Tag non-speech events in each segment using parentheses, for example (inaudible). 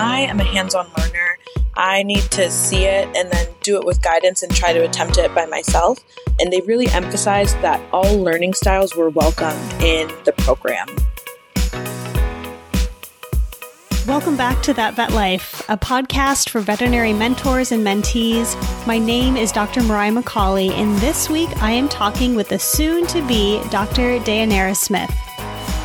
I am a hands on learner. I need to see it and then do it with guidance and try to attempt it by myself. And they really emphasized that all learning styles were welcome in the program. Welcome back to That Vet Life, a podcast for veterinary mentors and mentees. My name is Dr. Moriah McCauley, and this week I am talking with the soon to be Dr. Deianira Smith.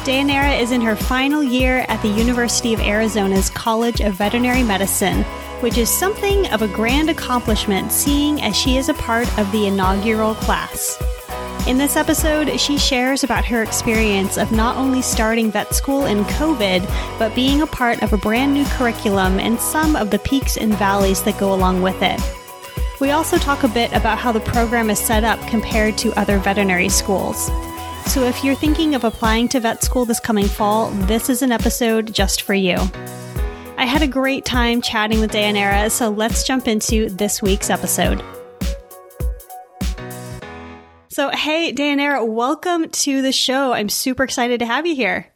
Deianira is in her final year at the University of Arizona's College of Veterinary Medicine, which is something of a grand accomplishment seeing as she is a part of the inaugural class. In this episode, she shares about her experience of not only starting vet school in COVID, but being a part of a brand new curriculum and some of the peaks and valleys that go along with it. We also talk a bit about how the program is set up compared to other veterinary schools. So if you're thinking of applying to vet school this coming fall, this is an episode just for you. I had a great time chatting with Deianira, so let's jump into this week's episode. So, hey, Deianira, welcome to the show. I'm super excited to have you here.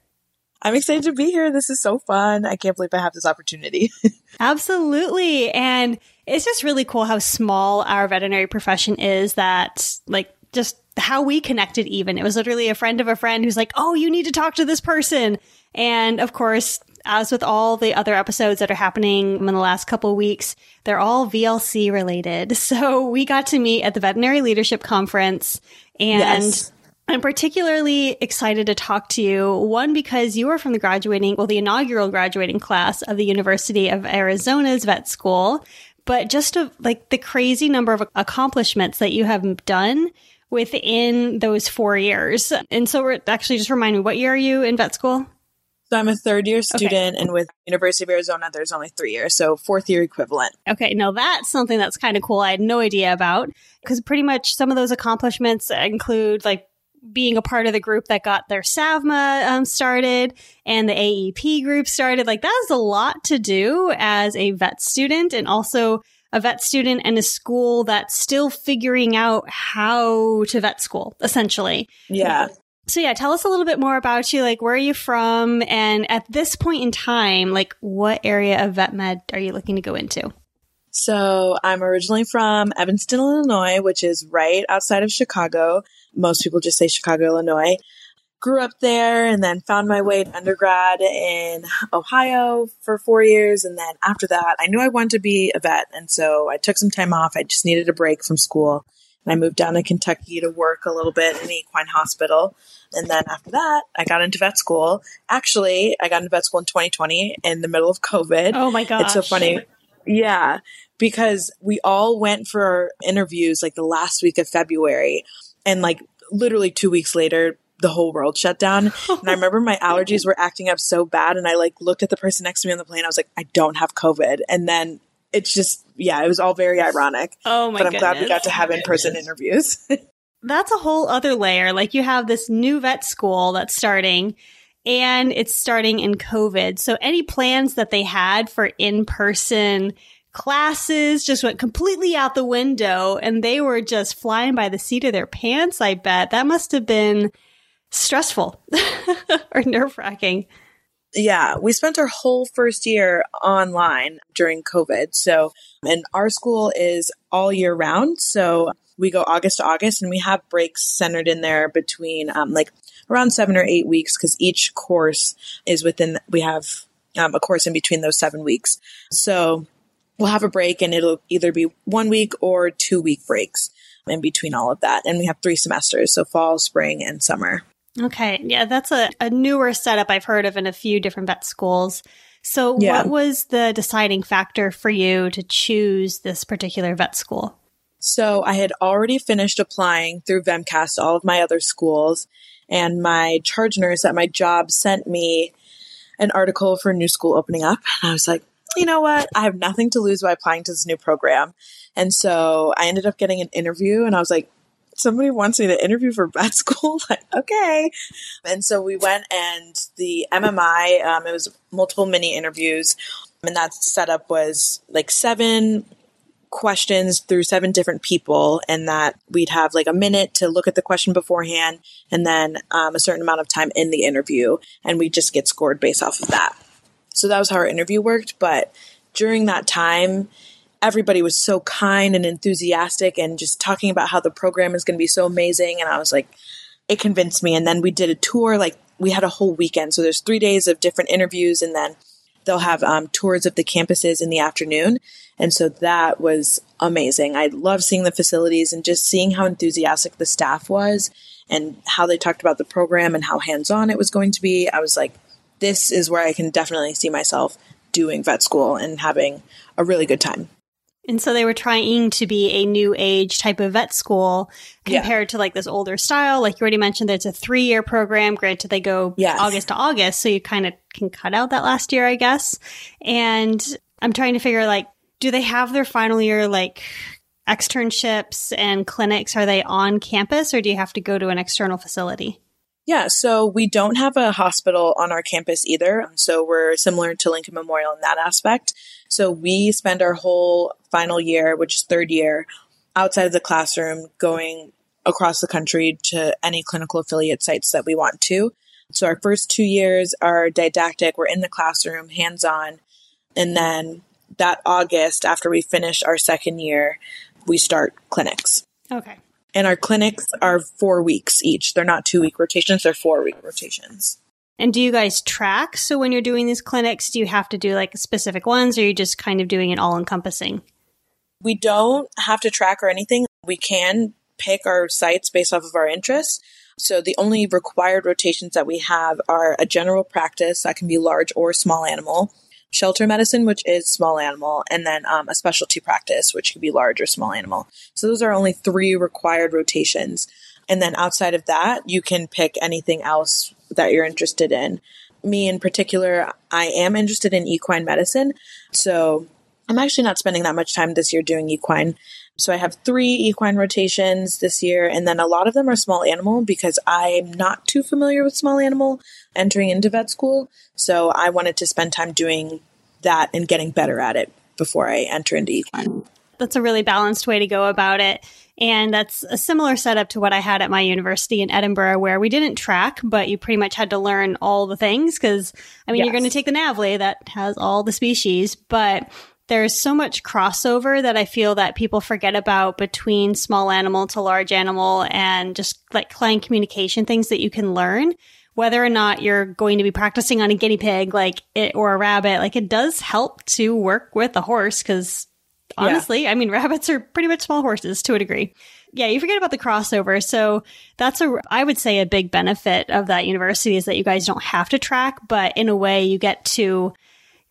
I'm excited to be here. This is so fun. I can't believe I have this opportunity. (laughs) Absolutely. And it's just really cool how small our veterinary profession is that, like, just how we connected even. It was literally a friend of a friend who's like, Oh, you need to talk to this person. And of course, as with all the other episodes that are happening in the last couple weeks, they're all VLC related. (laughs) So we got to meet at the Veterinary Leadership Conference and yes. I'm particularly excited to talk to you. One, because you are from the graduating, well, the inaugural graduating class of the University of Arizona's vet school, but just of like the crazy number of accomplishments that you have done within those four years. And so we're actually just remind me, what year are you in vet school? So I'm a third year student, okay. and with University of Arizona, there's only three years, so fourth year equivalent. Okay, now that's something that's kind of cool. I had no idea about because pretty much some of those accomplishments include like being a part of the group that got their SAVMA um, started and the AAEP group started. Like that is a lot to do as a vet student, and also a vet student and a school that's still figuring out how to vet school, essentially. Yeah. So yeah, tell us a little bit more about you. Like, where are you from? And at this point in time, like, what area of vet med are you looking to go into? So I'm originally from Evanston, Illinois, which is right outside of Chicago. Most people just say Chicago, Illinois. Grew up there and then found my way to undergrad in Ohio for four years. And then after that, I knew I wanted to be a vet. And so I took some time off. I just needed a break from school. And I moved down to Kentucky to work a little bit in the equine hospital. And then after that, I got into vet school. Actually, I got into vet school in 2020 in the middle of COVID. Oh my god. It's so funny. Yeah, because we all went for interviews like the last week of February and like literally 2 weeks later the whole world shut down. (laughs) and I remember my allergies were acting up so bad and I like looked at the person next to me on the plane. I was like, I don't have COVID. And then it's just yeah, it was all very ironic. Oh my! But I'm goodness. glad we got to have in person interviews. (laughs) that's a whole other layer. Like you have this new vet school that's starting, and it's starting in COVID. So any plans that they had for in person classes just went completely out the window, and they were just flying by the seat of their pants. I bet that must have been stressful (laughs) or nerve wracking. Yeah, we spent our whole first year online during COVID. So, and our school is all year round. So we go August to August and we have breaks centered in there between um, like around seven or eight weeks because each course is within, we have um, a course in between those seven weeks. So we'll have a break and it'll either be one week or two week breaks in between all of that. And we have three semesters. So fall, spring, and summer. Okay. Yeah, that's a, a newer setup I've heard of in a few different vet schools. So, yeah. what was the deciding factor for you to choose this particular vet school? So, I had already finished applying through VMCAS all of my other schools, and my charge nurse at my job sent me an article for a new school opening up. And I was like, you know what? I have nothing to lose by applying to this new program. And so I ended up getting an interview, and I was like, somebody wants me to interview for (laughs) vet school. (laughs) like, okay. And so we went and the MMI, um, it was multiple mini interviews. And that setup was like seven questions through seven different people and that we'd have like a minute to look at the question beforehand and then um, a certain amount of time in the interview and we just get scored based off of that So that was how our interview worked. But during that time, everybody was so kind and enthusiastic and just talking about how the program is going to be so amazing. And I was like, it convinced me. And then we did a tour, like we had a whole weekend. So there's three days of different interviews and then they'll have um, tours of the campuses in the afternoon. And so that was amazing. I love seeing the facilities and just seeing how enthusiastic the staff was and how they talked about the program and how hands on it was going to be. I was like, this is where I can definitely see myself doing vet school and having a really good time. And so they were trying to be a new age type of vet school compared yeah. to like this older style. Like you already mentioned, that it's a three year program. Granted, they go yes. August to August. So you kind of can cut out that last year, I guess. And I'm trying to figure like, do they have their final year like externships and clinics? Are they on campus or do you have to go to an external facility? Yeah, so we don't have a hospital on our campus either. Um, so we're similar to Lincoln Memorial in that aspect. So we spend our whole final year, which is third year, outside of the classroom, going across the country to any clinical affiliate sites that we want to. So our first two years are didactic. We're in the classroom, hands on. And then that August, after we finish our second year, we start clinics. Okay. And our clinics are four weeks each. They're not two week rotations, they're four week rotations. And do you guys track? So when you're doing these clinics, do you have to do like specific ones or are you just kind of doing it all encompassing? We don't have to track or anything. We can pick our sites based off of our interests. So the only required rotations that we have are a general practice that can be large or small animal, shelter medicine, which is small animal, and then um, a specialty practice, which could be large or small animal. So those are only three required rotations. And then outside of that, you can pick anything else that you're interested in. Me in particular, I am interested in equine medicine. So I'm actually not spending that much time this year doing equine. So I have three equine rotations this year, and then a lot of them are small animal because I'm not too familiar with small animal entering into vet school. So I wanted to spend time doing that and getting better at it before I enter into equine. That's a really balanced way to go about it. And that's a similar setup to what I had at my university in Edinburgh, where we didn't track, but you pretty much had to learn all the things. Because, I mean, yes. you're going to take the NAVLE that has all the species, but there's so much crossover that I feel that people forget about between small animal to large animal and just like client communication things that you can learn. Whether or not you're going to be practicing on a guinea pig, like it, or a rabbit, like it does help to work with a horse because honestly, yeah. I mean, (laughs) rabbits are pretty much small horses to a degree. Yeah, you forget about the crossover. So that's a, I would say a big benefit of that university is that you guys don't have to track, but in a way you get to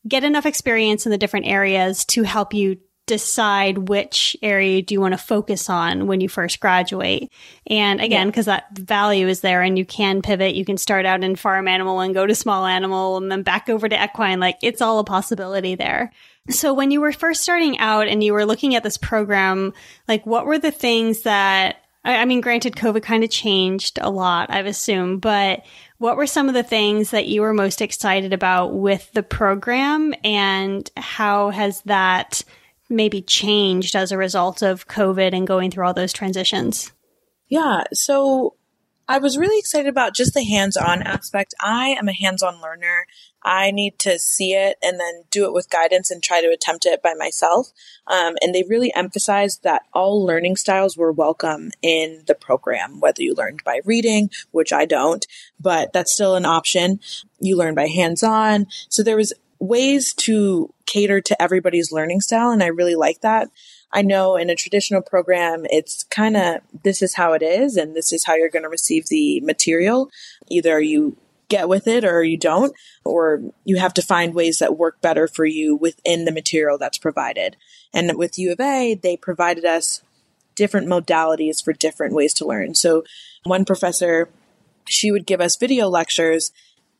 get enough experience in the different areas to help you decide which area do you want to focus on when you first graduate. And again, because yeah. that value is there and you can pivot, you can start out in farm animal and go to small animal and then back over to equine. Like it's all a possibility there. So when you were first starting out and you were looking at this program, like what were the things that I mean, granted, COVID kind of changed a lot, I've assumed, but what were some of the things that you were most excited about with the program and how has that maybe changed as a result of COVID and going through all those transitions? Yeah. So I was really excited about just the hands on aspect. I am a hands on learner. I need to see it and then do it with guidance and try to attempt it by myself. Um, and they really emphasized that all learning styles were welcome in the program, whether you learned by reading, which I don't, but that's still an option. You learn by hands on. So there was ways to cater to everybody's learning style. And I really like that. I know in a traditional program, it's kind of this is how it is, and this is how you're going to receive the material. Either you get with it or you don't, or you have to find ways that work better for you within the material that's provided. And with U of A, they provided us different modalities for different ways to learn. So one professor, she would give us video lectures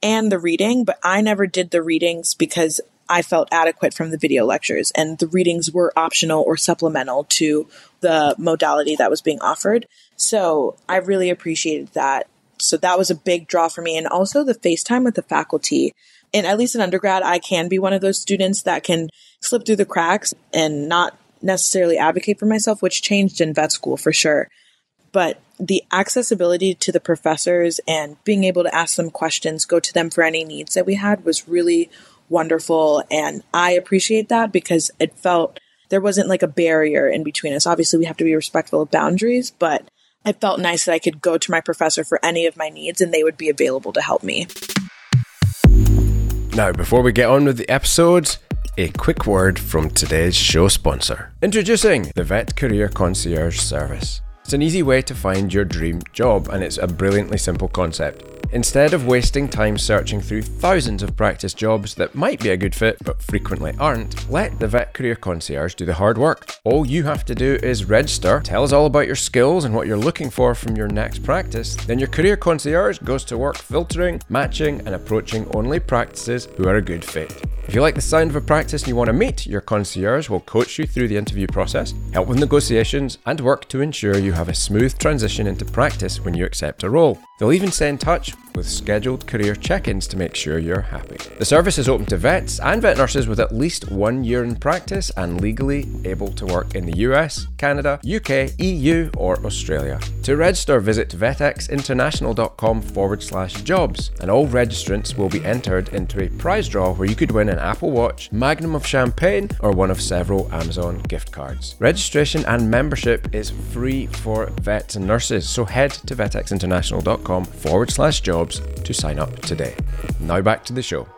and the reading, but I never did the readings because I felt adequate from the video lectures and the readings were optional or supplemental to the modality that was being offered. So I really appreciated that so that was a big draw for me. And also the FaceTime with the faculty. And at least in undergrad, I can be one of those students that can slip through the cracks and not necessarily advocate for myself, which changed in vet school for sure. But the accessibility to the professors and being able to ask them questions, go to them for any needs that we had was really wonderful. And I appreciate that because it felt there wasn't like a barrier in between us. Obviously, we have to be respectful of boundaries, but it felt nice that I could go to my professor for any of my needs and they would be available to help me. Now, before we get on with the episode, a quick word from today's show sponsor. Introducing the Vet Career Concierge Service. It's an easy way to find your dream job, and it's a brilliantly simple concept. Instead of wasting time searching through thousands of practice jobs that might be a good fit but frequently aren't, let the Vet Career Concierge do the hard work. All you have to do is register, tell us all about your skills and what you're looking for from your next practice. Then your Career Concierge goes to work filtering, matching, and approaching only practices who are a good fit. If you like the sound of a practice and you want to meet, your concierge will coach you through the interview process, help with negotiations, and work to ensure you have a smooth transition into practice when you accept a role. They'll even stay in touch with scheduled career check ins to make sure you're happy. The service is open to vets and vet nurses with at least one year in practice and legally able to work in the US, Canada, UK, EU, or Australia. To register, visit vetxinternational.com forward slash jobs, and all registrants will be entered into a prize draw where you could win an Apple Watch, Magnum of Champagne, or one of several Amazon gift cards. Registration and membership is free for vets and nurses, so head to vetxinternational.com forward slash jobs to sign up today. Now back to the show.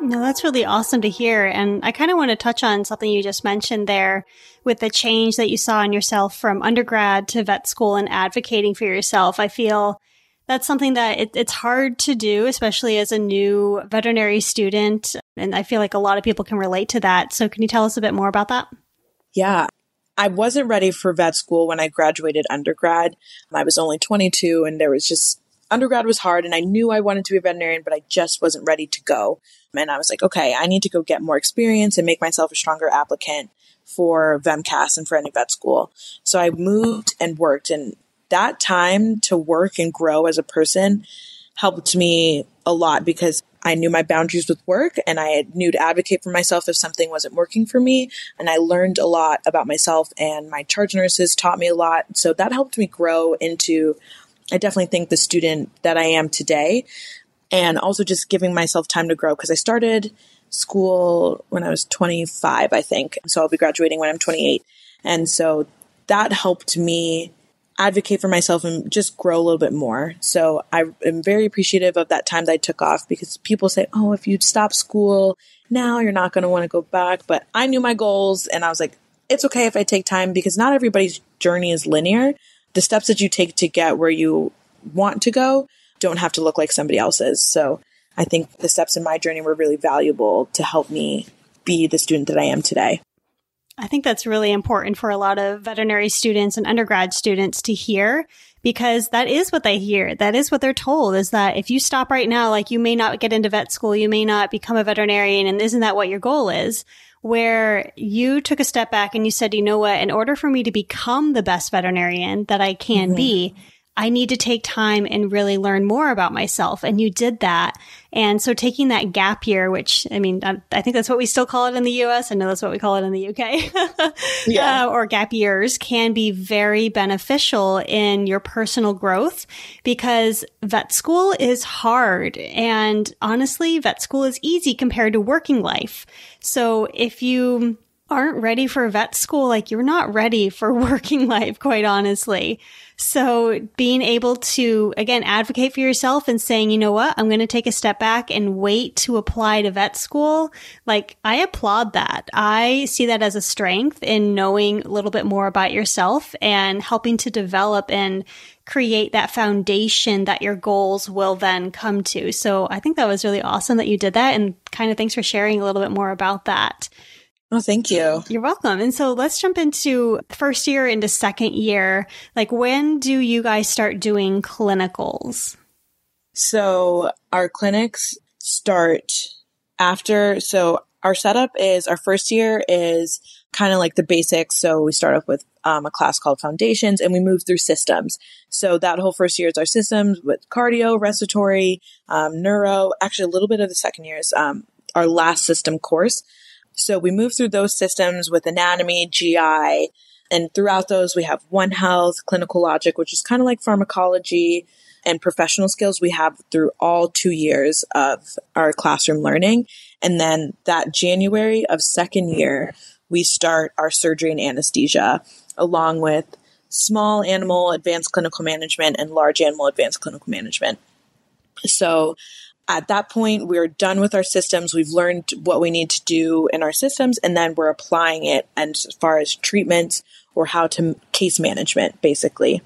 No, that's really awesome to hear. And I kind of want to touch on something you just mentioned there with the change that you saw in yourself from undergrad to vet school and advocating for yourself. I feel that's something that it, it's hard to do, especially as a new veterinary student. And I feel like a lot of people can relate to that. So can you tell us a bit more about that? Yeah. I wasn't ready for vet school when I graduated undergrad. I was only 22 and there was just undergrad was hard and I knew I wanted to be a veterinarian, but I just wasn't ready to go. And I was like, okay, I need to go get more experience and make myself a stronger applicant for VMCAS and for any vet school. So I moved and worked and that time to work and grow as a person helped me a lot because I knew my boundaries with work and I knew to advocate for myself if something wasn't working for me. And I learned a lot about myself and my charge nurses taught me a lot. So that helped me grow into I definitely think the student that I am today and also just giving myself time to grow because I started school when I was 25, I think. So I'll be graduating when I'm 28. And so that helped me advocate for myself and just grow a little bit more. So I am very appreciative of that time that I took off because people say, oh, if you stop school now, you're not going to want to go back. But I knew my goals and I was like, it's okay if I take time because not everybody's journey is linear the steps that you take to get where you want to go don't have to look like somebody else's. So I think the steps in my journey were really valuable to help me be the student that I am today. I think that's really important for a lot of veterinary students and undergrad students to hear because that is what they hear. That is what they're told is that if you stop right now, like you may not get into vet school, you may not become a veterinarian. And isn't that what your goal is? where you took a step back and you said, you know what, in order for me to become the best veterinarian that I can be, I need to take time and really learn more about myself. And you did that. And so taking that gap year, which I mean, I, I think that's what we still call it in the US. I know that's what we call it in the UK. (laughs) yeah. Uh, or gap years can be very beneficial in your personal growth because vet school is hard. And honestly, vet school is easy compared to working life. So if you aren't ready for vet school, like you're not ready for (laughs) working life, quite honestly. So being able to, again, advocate for yourself and saying, you know what, I'm going to take a step back and wait to apply to vet school. Like I applaud that. I see that as a strength in knowing a little bit more about yourself and helping to develop and create that foundation that your goals will then come to. So I think that was really awesome that you did that. And kind of thanks for sharing a little bit more about that. Oh, thank you. You're welcome. And so let's jump into first year into second year. Like, when do you guys start doing clinicals? So, our clinics start after. So, our setup is our first year is kind of like the basics. So, we start off with um, a class called Foundations and we move through systems. So, that whole first year is our systems with cardio, respiratory, um, neuro, actually, a little bit of the second year is um, our last system course. So we move through those systems with anatomy, GI, and throughout those we have One Health, Clinical Logic, which is kind of like pharmacology, and professional skills we have through all two years of our classroom learning. And then that January of second year, we start our surgery and anesthesia along with small animal advanced clinical management and large animal advanced clinical management. So at that point, we're done with our systems. We've learned what we need to do in our systems, and then we're applying it as far as treatments or how to case management, basically.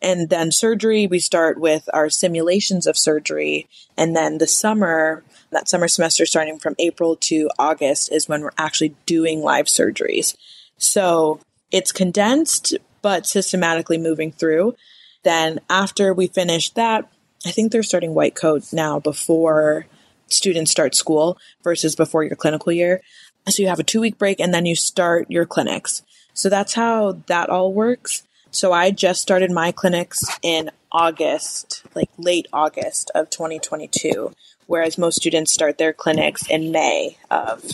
And then surgery, we start with our simulations of surgery. And then the summer, that summer semester starting from April to August is when we're actually doing live surgeries. So it's condensed, but systematically moving through. Then after we finish that, I think they're starting white coat now before students start school versus before your clinical year. So you have a two week break and then you start your clinics. So that's how that all works. So I just started my clinics in August, like late August of 2022, whereas most students start their clinics in May of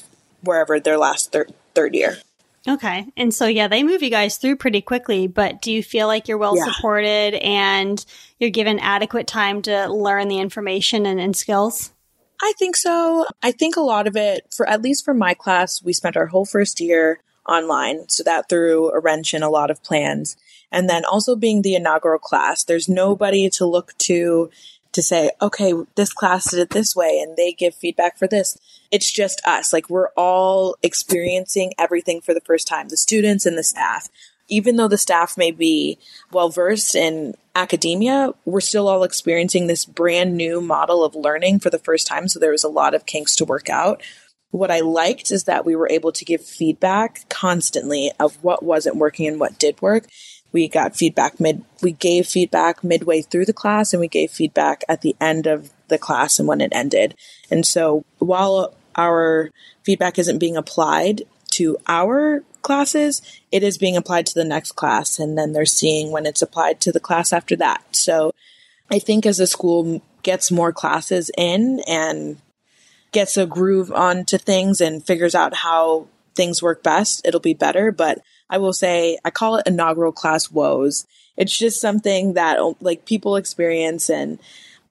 wherever their last thir- third year. Okay. And so, yeah, they move you guys through pretty quickly, but do you feel like you're well yeah. supported and you're given adequate time to learn the information and, and skills? I think so. I think a lot of it, for at least for my class, we spent our whole first year online. So that threw a wrench in a lot of plans. And then also being the inaugural class, there's nobody to look to to say, okay, this class did it this way and they give feedback for this. It's just us. Like we're all experiencing everything for the first time, the students and the staff. Even though the staff may be well versed in academia, we're still all experiencing this brand new model of learning for the first time. So there was a lot of kinks to work out. What I liked is that we were able to give feedback constantly of what wasn't working and what did work we got feedback mid we gave feedback midway through the class and we gave feedback at the end of the class and when it ended. And so while our feedback isn't being applied to our classes it is being applied to the next class and then they're seeing when it's applied to the class after that. So i think as the school gets more classes in and gets a groove onto things and figures out how things work best it'll be better. But I will say I call it inaugural class woes. It's just something that oh, like people experience and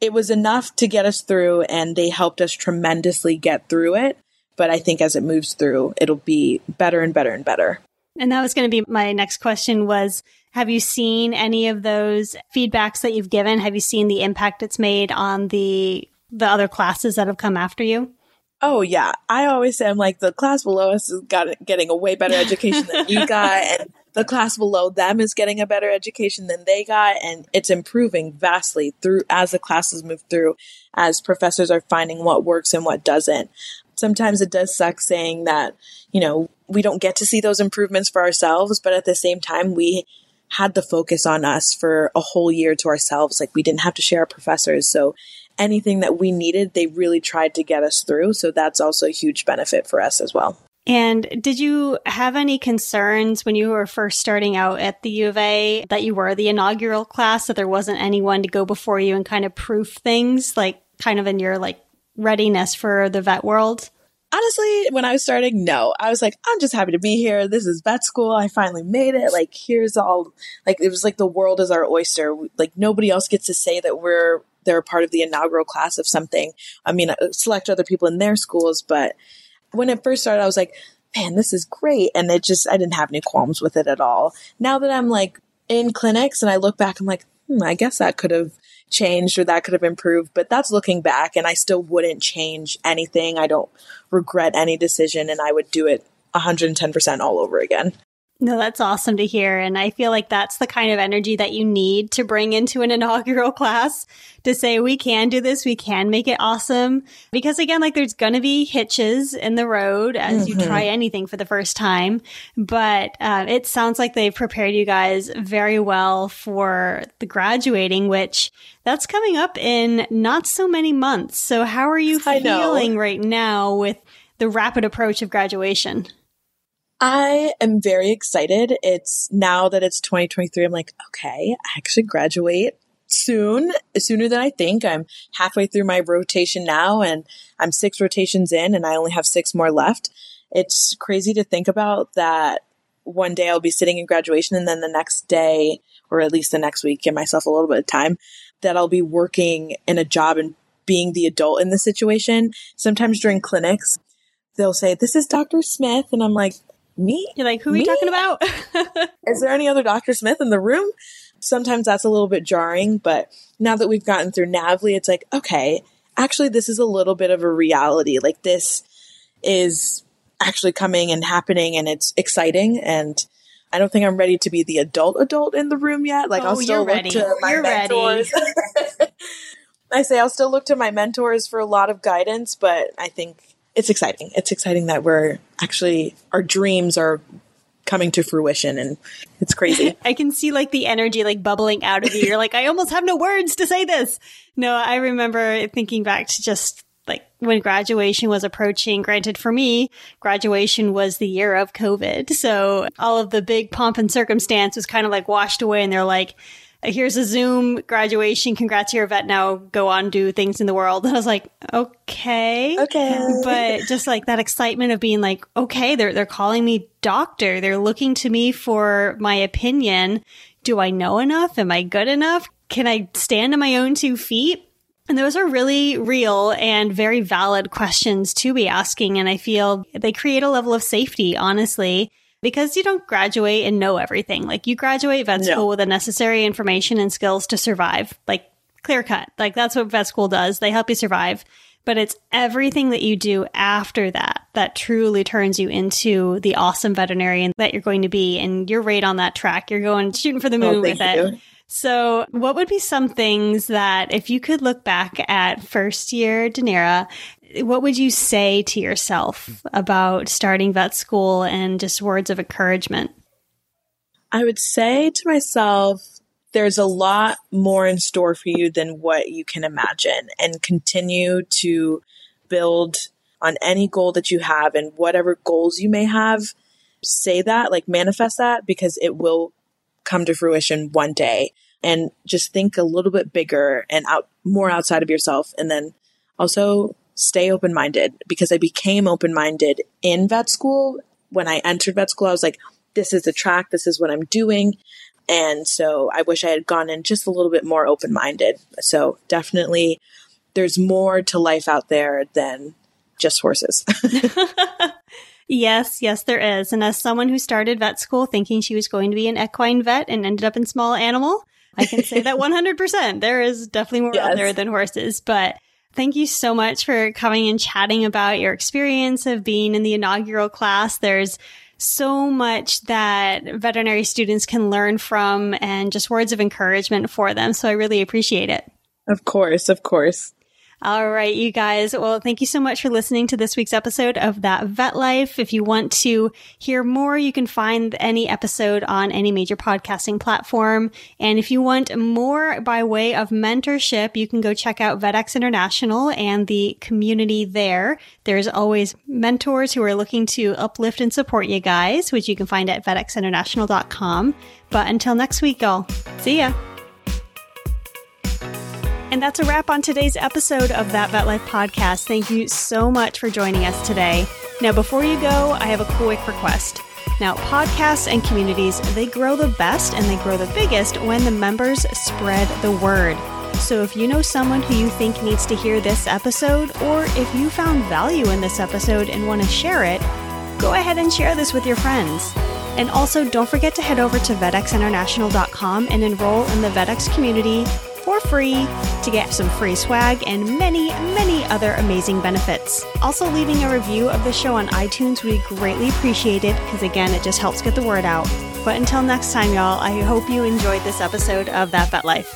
it was enough to get us through and they helped us tremendously get through it. But I think as it moves through, it'll be better and better and better. And that was going to be my next question was have you seen any of those feedbacks that you've given? Have you seen the impact it's made on the the other classes that have come after you? Oh yeah, I always say I'm like the class below us is got getting a way better education than you got, (laughs) and the class below them is getting a better education than they got, and it's improving vastly through as the classes move through, as professors are finding what works and what doesn't. Sometimes it does suck saying that you know we don't get to see those improvements for ourselves, but at the same time we had the focus on us for a whole year to ourselves. Like we didn't have to share our professors, so anything that we needed, they really tried to get us through. So that's also a huge benefit for us as well. And did you have any concerns when you were first starting out at the U of A that you were the inaugural class, that there wasn't anyone to go before you and kind of proof things, like kind of in your like readiness for the vet world? Honestly, when I was starting, no. I was like, I'm just happy to be here. This is vet school. I finally made it. Like, here's all, like, it was like the world is our oyster. Like, nobody else gets to say that we're they're a part of the inaugural class of something. I mean, uh, select other people in their schools, but when it first started, I was like, man, this is great. And it just, I didn't have any qualms with it at all. Now that I'm like in clinics and I look back, I'm like, hmm, I guess that could have changed or that could have improved, but that's looking back and I still wouldn't change anything. I don't regret any decision and I would do it 110% all over again. No, that's awesome to hear. And I feel like that's the kind of energy that you need to bring into an (laughs) inaugural class to say, we can do this. We can make it awesome. Because again, like there's going to be hitches in the road as mm-hmm. you try anything for the first time. But uh, it sounds like they've prepared you guys very well for the graduating, which that's coming up in not so many months. So how are you feeling right now with the rapid approach of graduation? I am very excited. It's now that it's 2023, I'm like, okay, I actually graduate soon, sooner than I think. I'm halfway through my rotation now and I'm six rotations in and I only have six more left. It's crazy to think about that one day I'll be sitting in graduation and then the next day, or at least the next week, give myself a little bit of time. that I'll be working in a job and being the adult in the situation. Sometimes during clinics, they'll say, This is Dr. Smith. And I'm like, Me? You're like, Who are we Me? talking about? (laughs) Is there any other Dr. Smith in the room? Sometimes that's a little bit jarring, but now that we've gotten through NAVLE, it's like, okay, actually, this is a little bit of a reality. Like, this is actually coming and happening, and it's exciting. And I don't think I'm ready to be the adult adult in the room yet. Like, Oh, I'll still look ready. to my You're mentors. (laughs) I say I'll still look to my mentors for a lot of guidance, but I think it's exciting. It's exciting that we're actually, our dreams are coming to fruition, and it's crazy. (laughs) I can see like the energy like bubbling out of you. You're like, I almost have no words to say this. No, I remember thinking back to just like when graduation was approaching. Granted, for me, graduation was the year of COVID. So all of the big pomp and circumstance was kind of like washed away. And they're like, here's a Zoom graduation. Congrats, you're a vet now. Go on, do things in the world. And (laughs) I was like, okay. Okay. But (laughs) just like that excitement of being like, okay, they're, they're calling me doctor. They're looking to me for my opinion. Do I know enough? Am I good enough? Can I stand on my own two feet? And those are really real and very valid questions to be asking. And I feel they create a level of safety, honestly, because you don't graduate and know everything. Like you graduate vet No. school with the necessary information and skills to survive, like clear cut. Like that's what vet school does. They help you survive. But it's everything that you do after that that truly turns you into the awesome veterinarian that you're going to be. And you're right on that track. You're going shooting for the oh, moon Oh, with it. you. So, what would be some things that, if you could look back at first year Deianira, what would you say to yourself about starting vet school and just words of encouragement? I would say to myself, there's a lot more in store for you than what you can imagine, and continue to build on any goal that you have and whatever goals you may have. Say that, like manifest that, because it will come to fruition one day. And just think a little bit bigger and out more outside of yourself. And then also stay open minded because I became open minded in vet school. When I entered vet school, I was like, this is the track, this is what I'm doing. And so I wish I had gone in just a little bit more open minded. So definitely there's more to life out there than just horses. (laughs) Yes, yes, there is. And as someone who started vet school thinking she was going to be an equine vet and ended up in small animal, I can say that (laughs) 100%. There is definitely more out there than horses. But thank you so much for coming and chatting about your experience of being in the inaugural class. There's so much that veterinary students can learn from and just words of encouragement for them. So I really appreciate it. of course, of course. All right, you guys. Well, thank you so much for listening to this week's episode of That Vet Life. If you want to hear more, you can find any episode on any major podcasting platform. And if you want more by way of mentorship, you can go check out VetX International and the community there. There's always mentors who are looking to uplift and support you guys, which you can find at vetxinternational.com. But until next week, y'all, see ya. And that's a wrap on today's episode of That Vet Life podcast. Thank you so much for joining us today. Now, before you go, I have a quick request. Now, podcasts and communities, they grow the best and they grow the biggest when the members spread the word. So if you know someone who you think needs to hear this episode, or if you found value in this episode and want to share it, go ahead and share this with your friends. And also, don't forget to head over to vetxinternational.com and enroll in the VetX community for free to get some free swag and many, many other amazing benefits. Also, leaving a review of the show on iTunes would be greatly appreciated because, again, it just helps get the word out. But until next time, y'all, I hope you enjoyed this episode of That Vet Life.